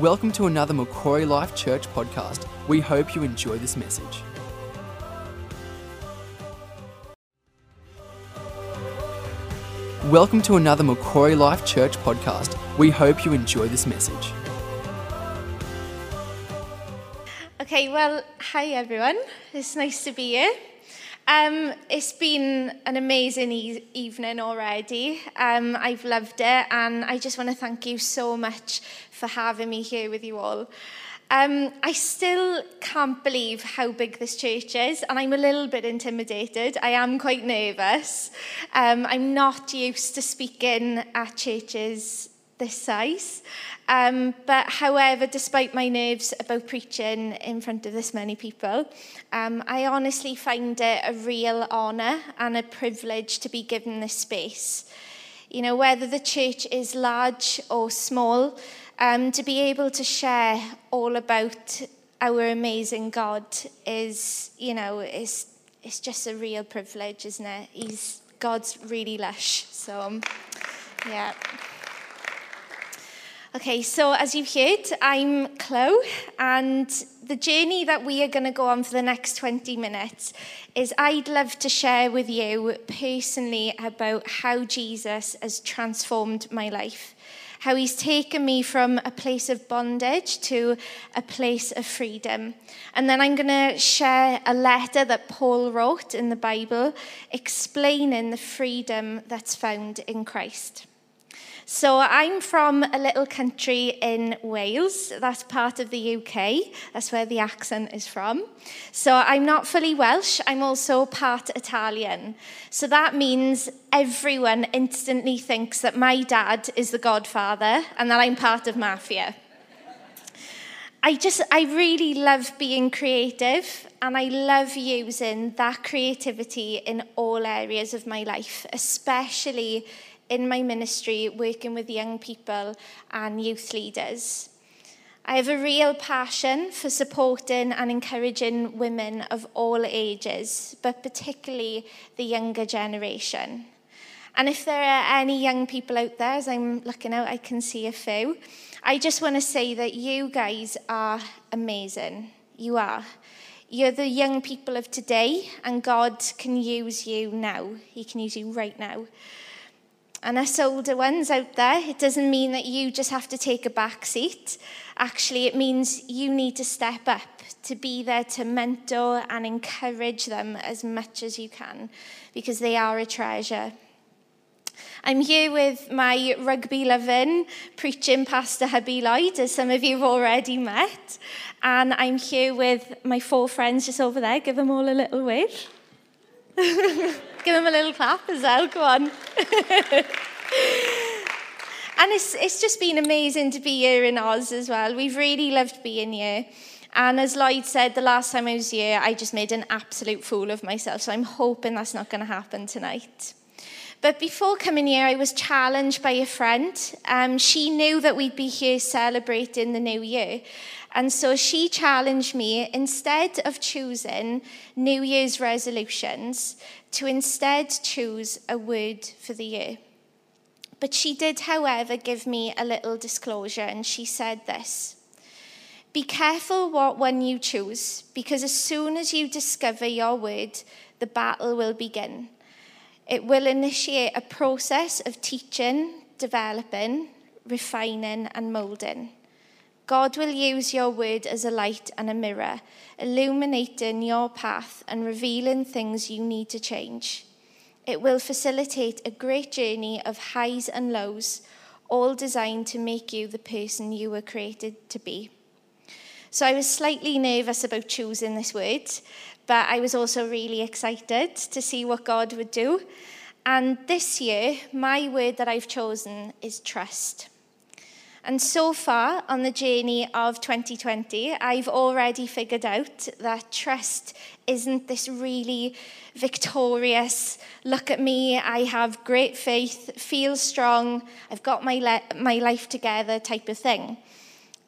Welcome to another Macquarie Life Church podcast. We hope you enjoy this message. Welcome to another Macquarie Life Church podcast. We hope you enjoy this message. Okay, well, hi everyone. It's nice to be here. Um, it's been an amazing e- evening already. Um, I've loved it, and I just want to thank you so much for having me here with you all. Um, I still can't believe how big this church is, and I'm a little bit intimidated. I am quite nervous. Um, I'm not used to speaking at churches this size. Um, but however, despite my nerves about preaching in front of this many people, um, I honestly find it a real honour and a privilege to be given this space. You know, whether the church is large or small, um, to be able to share all about our amazing God is, you know, is, is just a real privilege, isn't it? He's, God's really lush. So, yeah. Okay, so as you've heard, I'm Chloe, and the journey that we are going to go on for the next 20 minutes is I'd love to share with you personally about how Jesus has transformed my life, how he's taken me from a place of bondage to a place of freedom. And then I'm going to share a letter that Paul wrote in the Bible explaining the freedom that's found in Christ. So I'm from a little country in Wales. That's part of the UK. That's where the accent is from. So I'm not fully Welsh. I'm also part Italian. So that means everyone instantly thinks that my dad is the godfather and that I'm part of mafia. I just, I really love being creative and I love using that creativity in all areas of my life, especially in my ministry working with young people and youth leaders. I have a real passion for supporting and encouraging women of all ages, but particularly the younger generation. And if there are any young people out there, as I'm looking out, I can see a few. I just want to say that you guys are amazing. You are. You're the young people of today, and God can use you now. He can use you right now. And us older ones out there, it doesn't mean that you just have to take a back seat. Actually, it means you need to step up to be there to mentor and encourage them as much as you can because they are a treasure. I'm here with my rugby loving preaching pastor hubby Lloyd, as some of you have already met. And I'm here with my four friends just over there. Give them all a little wave. Give him a little clap as well. Go on. and it's, it's just been amazing to be here in Oz as well. We've really loved being here. And as Lloyd said, the last time I was here, I just made an absolute fool of myself. So I'm hoping that's not going to happen tonight. But before coming here, I was challenged by a friend. Um, she knew that we'd be here celebrating the new year. And so she challenged me instead of choosing New Year's resolutions, to instead choose a word for the year. But she did, however, give me a little disclosure, and she said this Be careful what one you choose, because as soon as you discover your word, the battle will begin. It will initiate a process of teaching, developing, refining, and moulding. God will use your word as a light and a mirror, illuminating your path and revealing things you need to change. It will facilitate a great journey of highs and lows, all designed to make you the person you were created to be. So I was slightly nervous about choosing this word, but I was also really excited to see what God would do. And this year, my word that I've chosen is trust. And so far on the journey of 2020, I've already figured out that trust isn't this really victorious, look at me, I have great faith, feel strong, I've got my, le- my life together type of thing.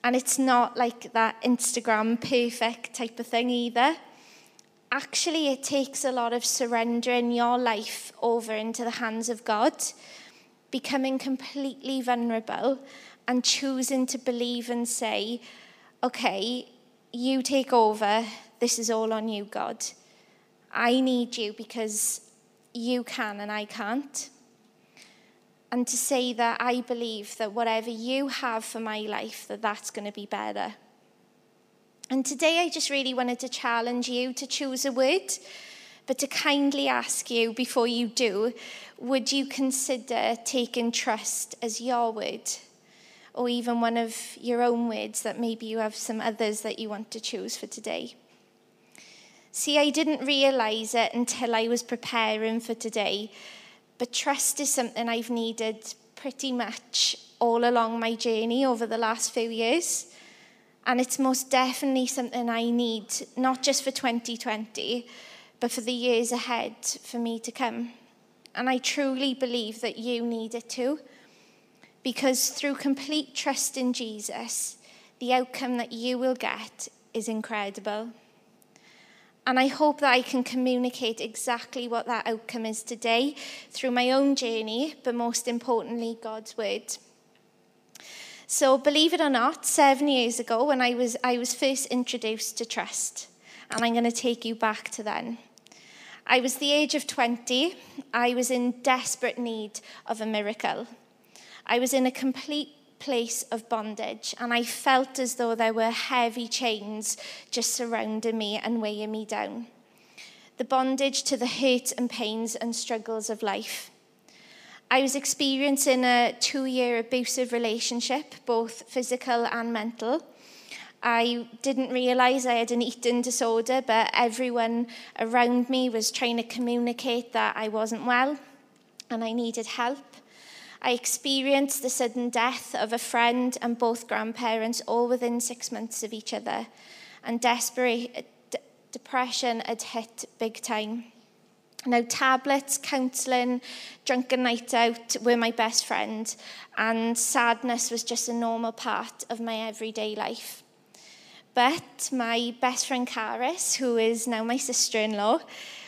And it's not like that Instagram perfect type of thing either. Actually, it takes a lot of surrendering your life over into the hands of God becoming completely vulnerable and choosing to believe and say, okay, you take over. This is all on you, God. I need you because you can and I can't. And to say that I believe that whatever you have for my life, that that's going to be better. And today I just really wanted to challenge you to choose a word, but to kindly ask you before you do, would you consider taking trust as your word? Or even one of your own words that maybe you have some others that you want to choose for today. See, I didn't realize it until I was preparing for today, but trust is something I've needed pretty much all along my journey over the last few years. And it's most definitely something I need, not just for 2020, but for the years ahead for me to come. And I truly believe that you need it too. Because through complete trust in Jesus, the outcome that you will get is incredible. And I hope that I can communicate exactly what that outcome is today through my own journey, but most importantly, God's word. So, believe it or not, seven years ago, when I was, I was first introduced to trust, and I'm going to take you back to then. I was the age of 20. I was in desperate need of a miracle. I was in a complete place of bondage, and I felt as though there were heavy chains just surrounding me and weighing me down. The bondage to the hurt and pains and struggles of life. I was experiencing a two year abusive relationship, both physical and mental. I didn't realize I had an eating disorder, but everyone around me was trying to communicate that I wasn't well and I needed help. I experienced the sudden death of a friend and both grandparents, all within six months of each other, and desperate, d- depression had hit big time. Now, tablets, counselling, drunken night out were my best friend, and sadness was just a normal part of my everyday life. But my best friend Caris, who is now my sister in law,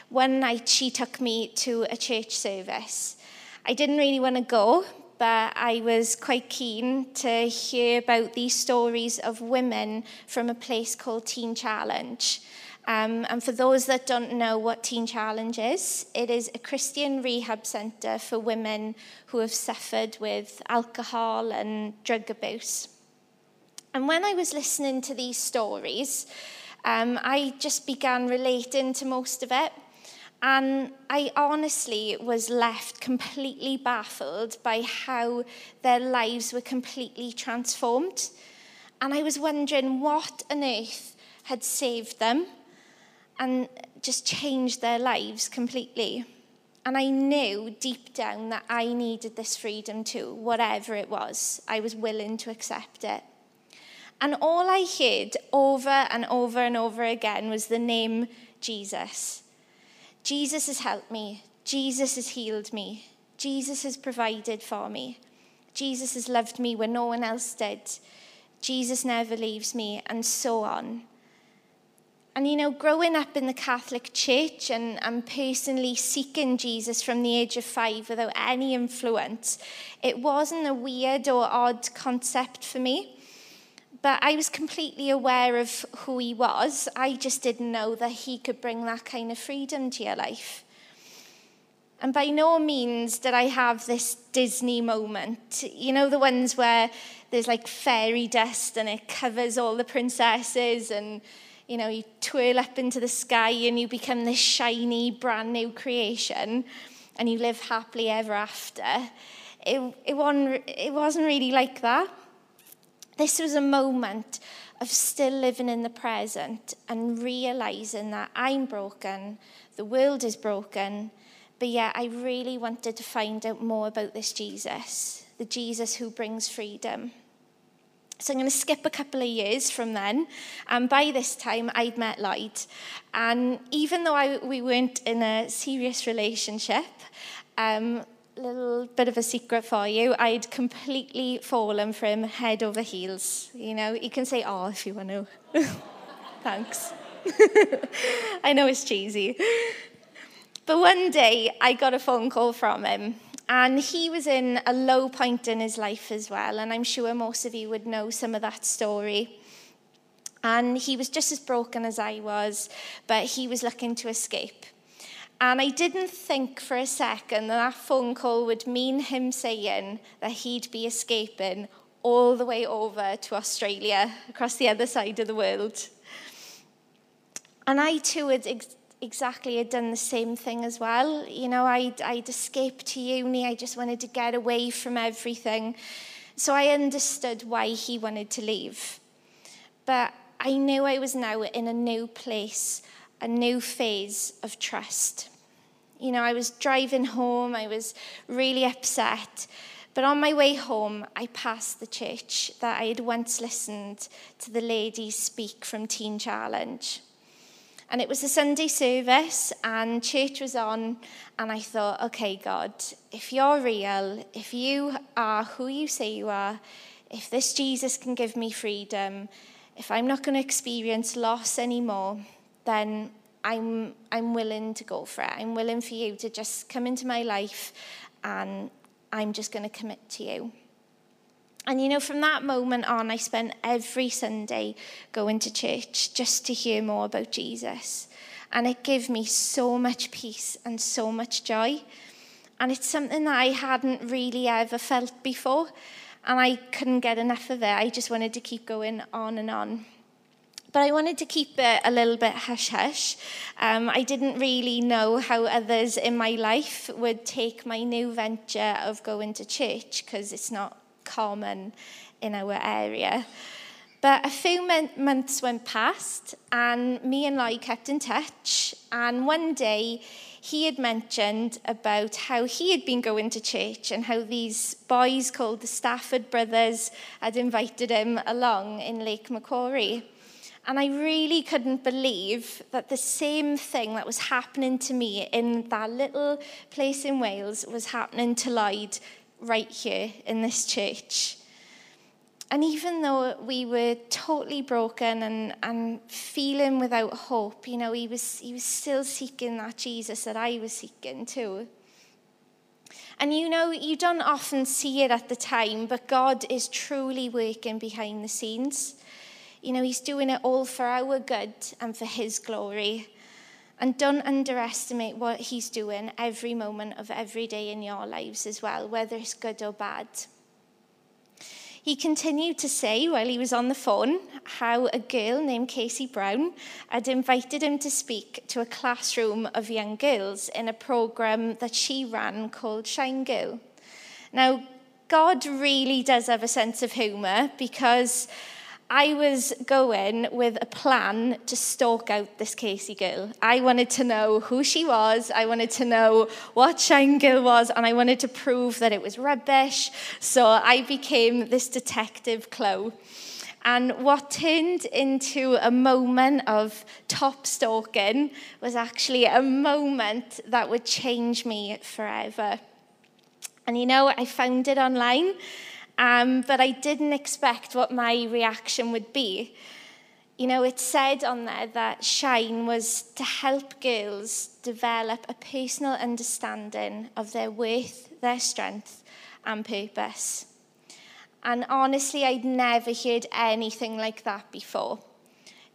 one night she took me to a church service. I didn't really want to go, but I was quite keen to hear about these stories of women from a place called Teen Challenge. Um, and for those that don't know what Teen Challenge is, it is a Christian rehab centre for women who have suffered with alcohol and drug abuse. And when I was listening to these stories, um, I just began relating to most of it. And I honestly was left completely baffled by how their lives were completely transformed. And I was wondering what on earth had saved them and just changed their lives completely. And I knew deep down that I needed this freedom too, whatever it was. I was willing to accept it. And all I heard over and over and over again was the name Jesus. Jesus has helped me. Jesus has healed me. Jesus has provided for me. Jesus has loved me when no one else did. Jesus never leaves me, and so on. And you know, growing up in the Catholic Church and, and personally seeking Jesus from the age of five without any influence, it wasn't a weird or odd concept for me. But I was completely aware of who he was. I just didn't know that he could bring that kind of freedom to your life. And by no means did I have this Disney moment. You know, the ones where there's like fairy dust and it covers all the princesses and you know, you twirl up into the sky and you become this shiny, brand new creation and you live happily ever after. It, it, wasn't, it wasn't really like that. This was a moment of still living in the present and realizing that I'm broken, the world is broken, but yet I really wanted to find out more about this Jesus, the Jesus who brings freedom. So I'm going to skip a couple of years from then. And by this time, I'd met Lloyd. And even though I, we weren't in a serious relationship, um, little bit of a secret for you, I'd completely fallen for him head over heels. You know, you can say, oh, if you want to. Thanks. I know it's cheesy. But one day, I got a phone call from him And he was in a low point in his life as well, and I'm sure most of you would know some of that story. And he was just as broken as I was, but he was looking to escape. And I didn't think for a second that that phone call would mean him saying that he'd be escaping all the way over to Australia, across the other side of the world. And I too had ex- exactly had done the same thing as well. You know, I'd, I'd escaped to uni, I just wanted to get away from everything. So I understood why he wanted to leave. But I knew I was now in a new place, a new phase of trust. You know, I was driving home, I was really upset. But on my way home, I passed the church that I had once listened to the ladies speak from Teen Challenge. And it was a Sunday service, and church was on, and I thought, okay, God, if you're real, if you are who you say you are, if this Jesus can give me freedom, if I'm not going to experience loss anymore, then I'm, I'm willing to go for it. I'm willing for you to just come into my life and I'm just going to commit to you. And you know, from that moment on, I spent every Sunday going to church just to hear more about Jesus. And it gave me so much peace and so much joy. And it's something that I hadn't really ever felt before. And I couldn't get enough of it. I just wanted to keep going on and on. But I wanted to keep it a little bit hush hush. Um, I didn't really know how others in my life would take my new venture of going to church because it's not common in our area. But a few months went past, and me and Lloyd kept in touch. And one day, he had mentioned about how he had been going to church and how these boys called the Stafford Brothers had invited him along in Lake Macquarie. And I really couldn't believe that the same thing that was happening to me in that little place in Wales was happening to Lloyd right here in this church. And even though we were totally broken and, and feeling without hope, you know, he was, he was still seeking that Jesus that I was seeking too. And you know, you don't often see it at the time, but God is truly working behind the scenes. You know, He's doing it all for our good and for His glory. And don't underestimate what He's doing every moment of every day in your lives as well, whether it's good or bad. He continued to say while he was on the phone how a girl named Casey Brown had invited him to speak to a classroom of young girls in a program that she ran called Shine Girl. Now, God really does have a sense of humour because I was going with a plan to stalk out this Casey girl. I wanted to know who she was, I wanted to know what Shine Girl was, and I wanted to prove that it was rubbish. So I became this detective Chloe. And what turned into a moment of top stalking was actually a moment that would change me forever. And you know, I found it online um, but I didn't expect what my reaction would be. You know, it said on there that Shine was to help girls develop a personal understanding of their worth, their strength, and purpose. And honestly, I'd never heard anything like that before.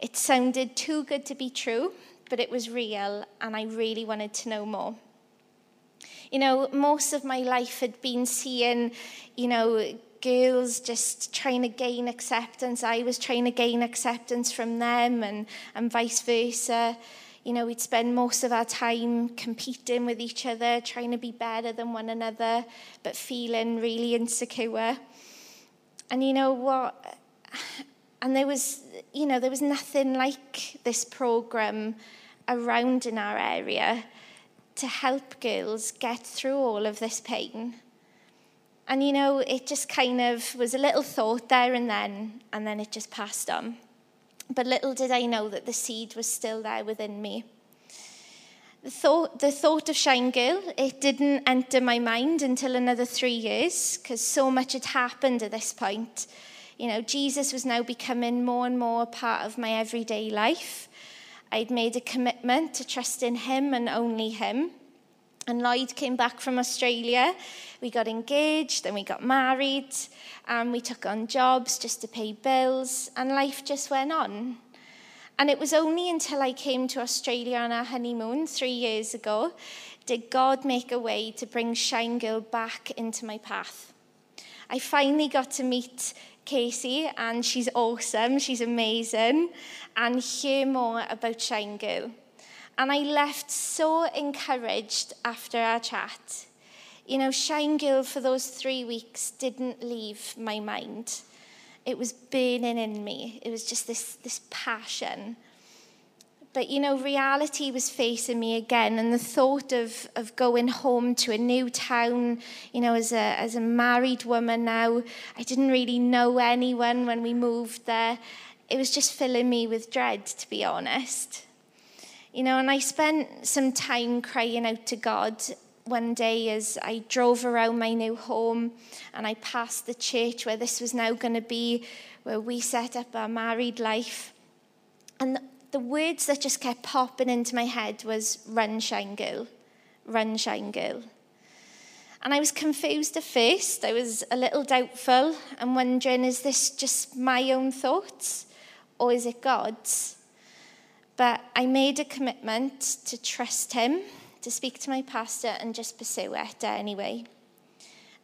It sounded too good to be true, but it was real, and I really wanted to know more. You know, most of my life had been seeing, you know, girls just trying to gain acceptance. I was trying to gain acceptance from them and, and vice versa. You know, we'd spend most of our time competing with each other, trying to be better than one another, but feeling really insecure. And you know what? And there was, you know, there was nothing like this program around in our area to help girls get through all of this pain. And you know, it just kind of was a little thought there and then, and then it just passed on. But little did I know that the seed was still there within me. The thought, the thought of Shine Girl, it didn't enter my mind until another three years, because so much had happened at this point. You know, Jesus was now becoming more and more a part of my everyday life. I'd made a commitment to trust in him and only him. And Lloyd came back from Australia. We got engaged and we got married and we took on jobs just to pay bills and life just went on. And it was only until I came to Australia on our honeymoon three years ago did God make a way to bring Shine Girl back into my path. I finally got to meet Casey and she's awesome, she's amazing, and hear more about Shine Girl and I left so encouraged after our chat. You know, Shine Girl for those three weeks didn't leave my mind. It was burning in me. It was just this, this passion. But, you know, reality was facing me again, and the thought of, of going home to a new town, you know, as a, as a married woman now, I didn't really know anyone when we moved there. It was just filling me with dread, to be honest. You know, and I spent some time crying out to God one day as I drove around my new home and I passed the church where this was now going to be, where we set up our married life. And the words that just kept popping into my head was run, shine girl, run, shine. And I was confused at first. I was a little doubtful and wondering, is this just my own thoughts or is it God's? But I made a commitment to trust Him, to speak to my pastor and just pursue it anyway.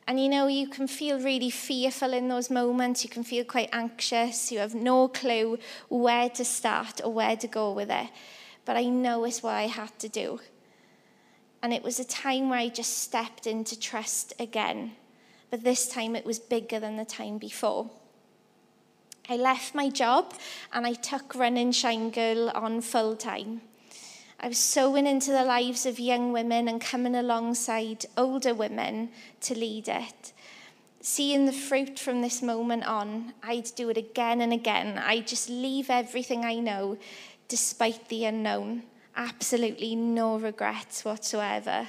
And you know, you can feel really fearful in those moments. You can feel quite anxious. You have no clue where to start or where to go with it. But I know it's what I had to do. And it was a time where I just stepped into trust again. But this time it was bigger than the time before. I left my job and I took Running Shine Girl on full time. I was sowing into the lives of young women and coming alongside older women to lead it. Seeing the fruit from this moment on, I'd do it again and again. I'd just leave everything I know despite the unknown. Absolutely no regrets whatsoever.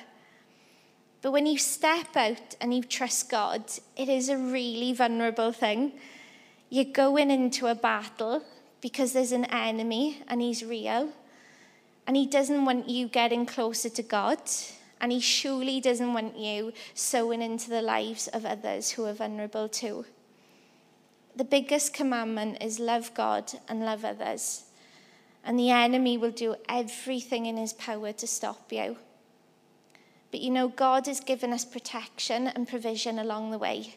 But when you step out and you trust God, it is a really vulnerable thing. You're going into a battle because there's an enemy and he's real. And He doesn't want you getting closer to God. And He surely doesn't want you sowing into the lives of others who are vulnerable too. The biggest commandment is love God and love others. And the enemy will do everything in his power to stop you. But you know, God has given us protection and provision along the way.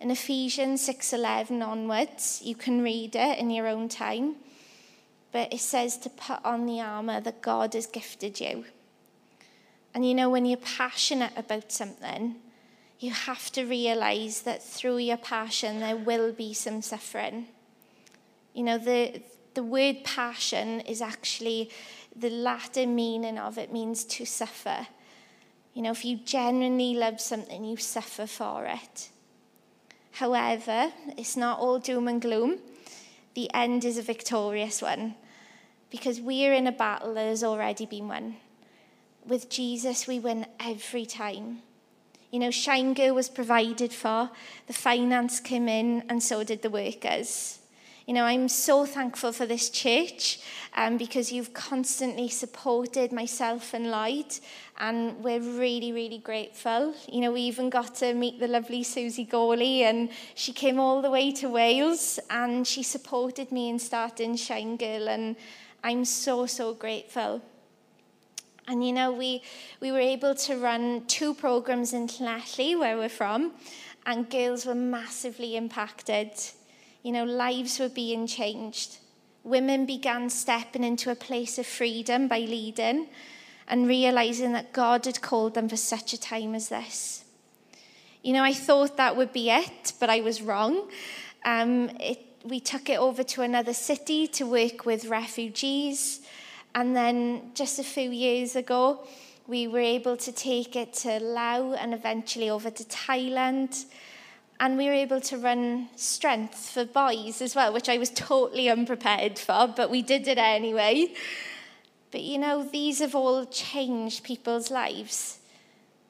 In Ephesians 6:11 onwards, you can read it in your own time but it says to put on the armour that God has gifted you. And you know, when you're passionate about something, you have to realize that through your passion, there will be some suffering. You know, the, the word passion is actually the Latin meaning of it means to suffer. You know, if you genuinely love something, you suffer for it. However, it's not all doom and gloom. The end is a victorious one because we're in a battle that has already been won. With Jesus, we win every time. You know, Girl was provided for, the finance came in, and so did the workers. You know, I'm so thankful for this church um, because you've constantly supported myself and Lloyd, and we're really, really grateful. You know, we even got to meet the lovely Susie Gawley, and she came all the way to Wales and she supported me in starting Shine Girl, and I'm so, so grateful. And you know, we, we were able to run two programs in Llanelli, where we're from, and girls were massively impacted. You know, lives were being changed. Women began stepping into a place of freedom by leading and realizing that God had called them for such a time as this. You know, I thought that would be it, but I was wrong. Um, it we took it over to another city to work with refugees. And then just a few years ago, we were able to take it to Laos and eventually over to Thailand. And we were able to run strength for boys as well, which I was totally unprepared for, but we did it anyway. But you know, these have all changed people's lives.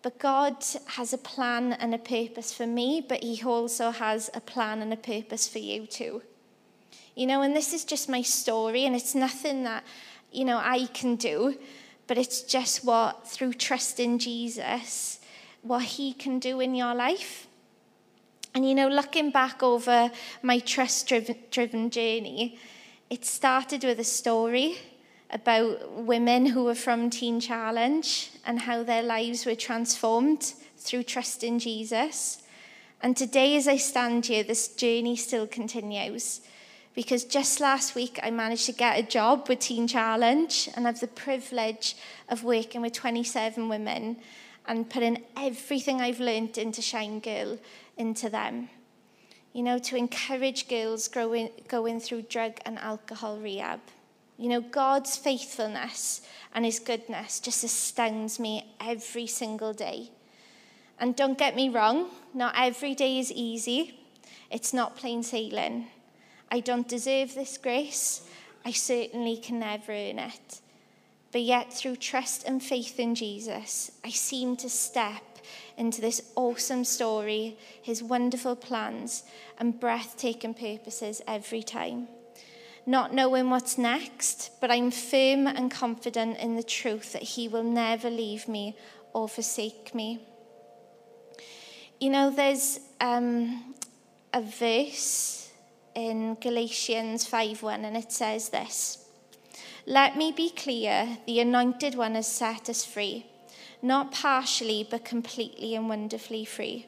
But God has a plan and a purpose for me, but He also has a plan and a purpose for you too. You know, and this is just my story, and it's nothing that, you know, I can do. but it's just what, through trust in Jesus, what He can do in your life. And you know, looking back over my trust driven journey, it started with a story about women who were from Teen Challenge and how their lives were transformed through trust in Jesus. And today, as I stand here, this journey still continues. Because just last week, I managed to get a job with Teen Challenge and have the privilege of working with 27 women and putting everything I've learned into Shine Girl into them. You know, to encourage girls growing, going through drug and alcohol rehab. You know, God's faithfulness and his goodness just astounds me every single day. And don't get me wrong, not every day is easy. It's not plain sailing. I don't deserve this grace. I certainly can never earn it. But yet, through trust and faith in Jesus, I seem to step into this awesome story, his wonderful plans, and breathtaking purposes every time. Not knowing what's next, but I'm firm and confident in the truth that he will never leave me or forsake me. You know, there's um, a verse in Galatians 5:1, and it says this Let me be clear, the anointed one has set us free, not partially, but completely and wonderfully free.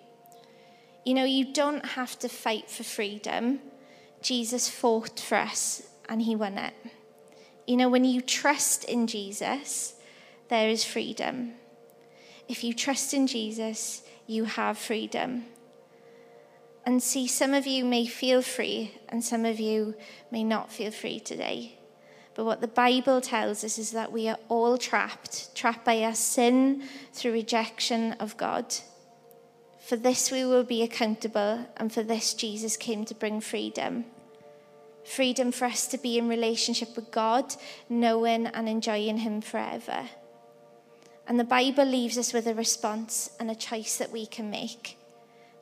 You know, you don't have to fight for freedom. Jesus fought for us and he won it. You know, when you trust in Jesus, there is freedom. If you trust in Jesus, you have freedom. And see, some of you may feel free, and some of you may not feel free today. But what the Bible tells us is that we are all trapped, trapped by our sin through rejection of God. For this we will be accountable, and for this Jesus came to bring freedom. Freedom for us to be in relationship with God, knowing and enjoying Him forever. And the Bible leaves us with a response and a choice that we can make.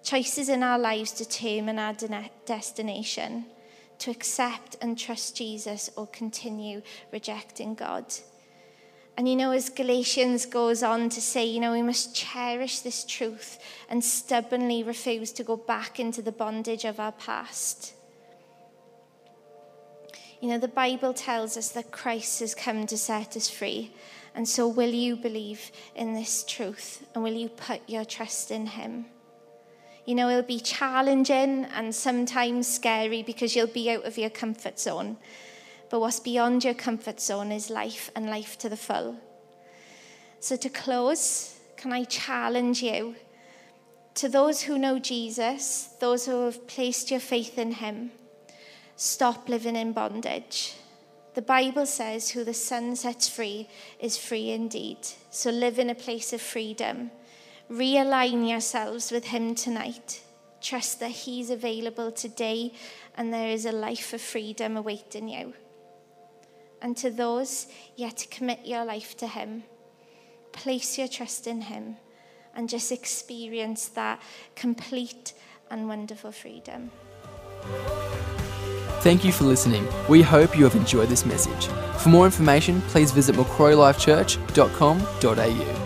Choices in our lives determine our de- destination to accept and trust Jesus or continue rejecting God. And you know, as Galatians goes on to say, you know, we must cherish this truth and stubbornly refuse to go back into the bondage of our past. You know, the Bible tells us that Christ has come to set us free. And so, will you believe in this truth and will you put your trust in Him? You know, it'll be challenging and sometimes scary because you'll be out of your comfort zone. But what's beyond your comfort zone is life and life to the full. So, to close, can I challenge you? To those who know Jesus, those who have placed your faith in Him, stop living in bondage. The Bible says, Who the Son sets free is free indeed. So live in a place of freedom. Realign yourselves with Him tonight. Trust that He's available today and there is a life of freedom awaiting you. And to those yet to commit your life to Him, place your trust in Him and just experience that complete and wonderful freedom. Thank you for listening. We hope you have enjoyed this message. For more information, please visit macquarielifechurch.com.au.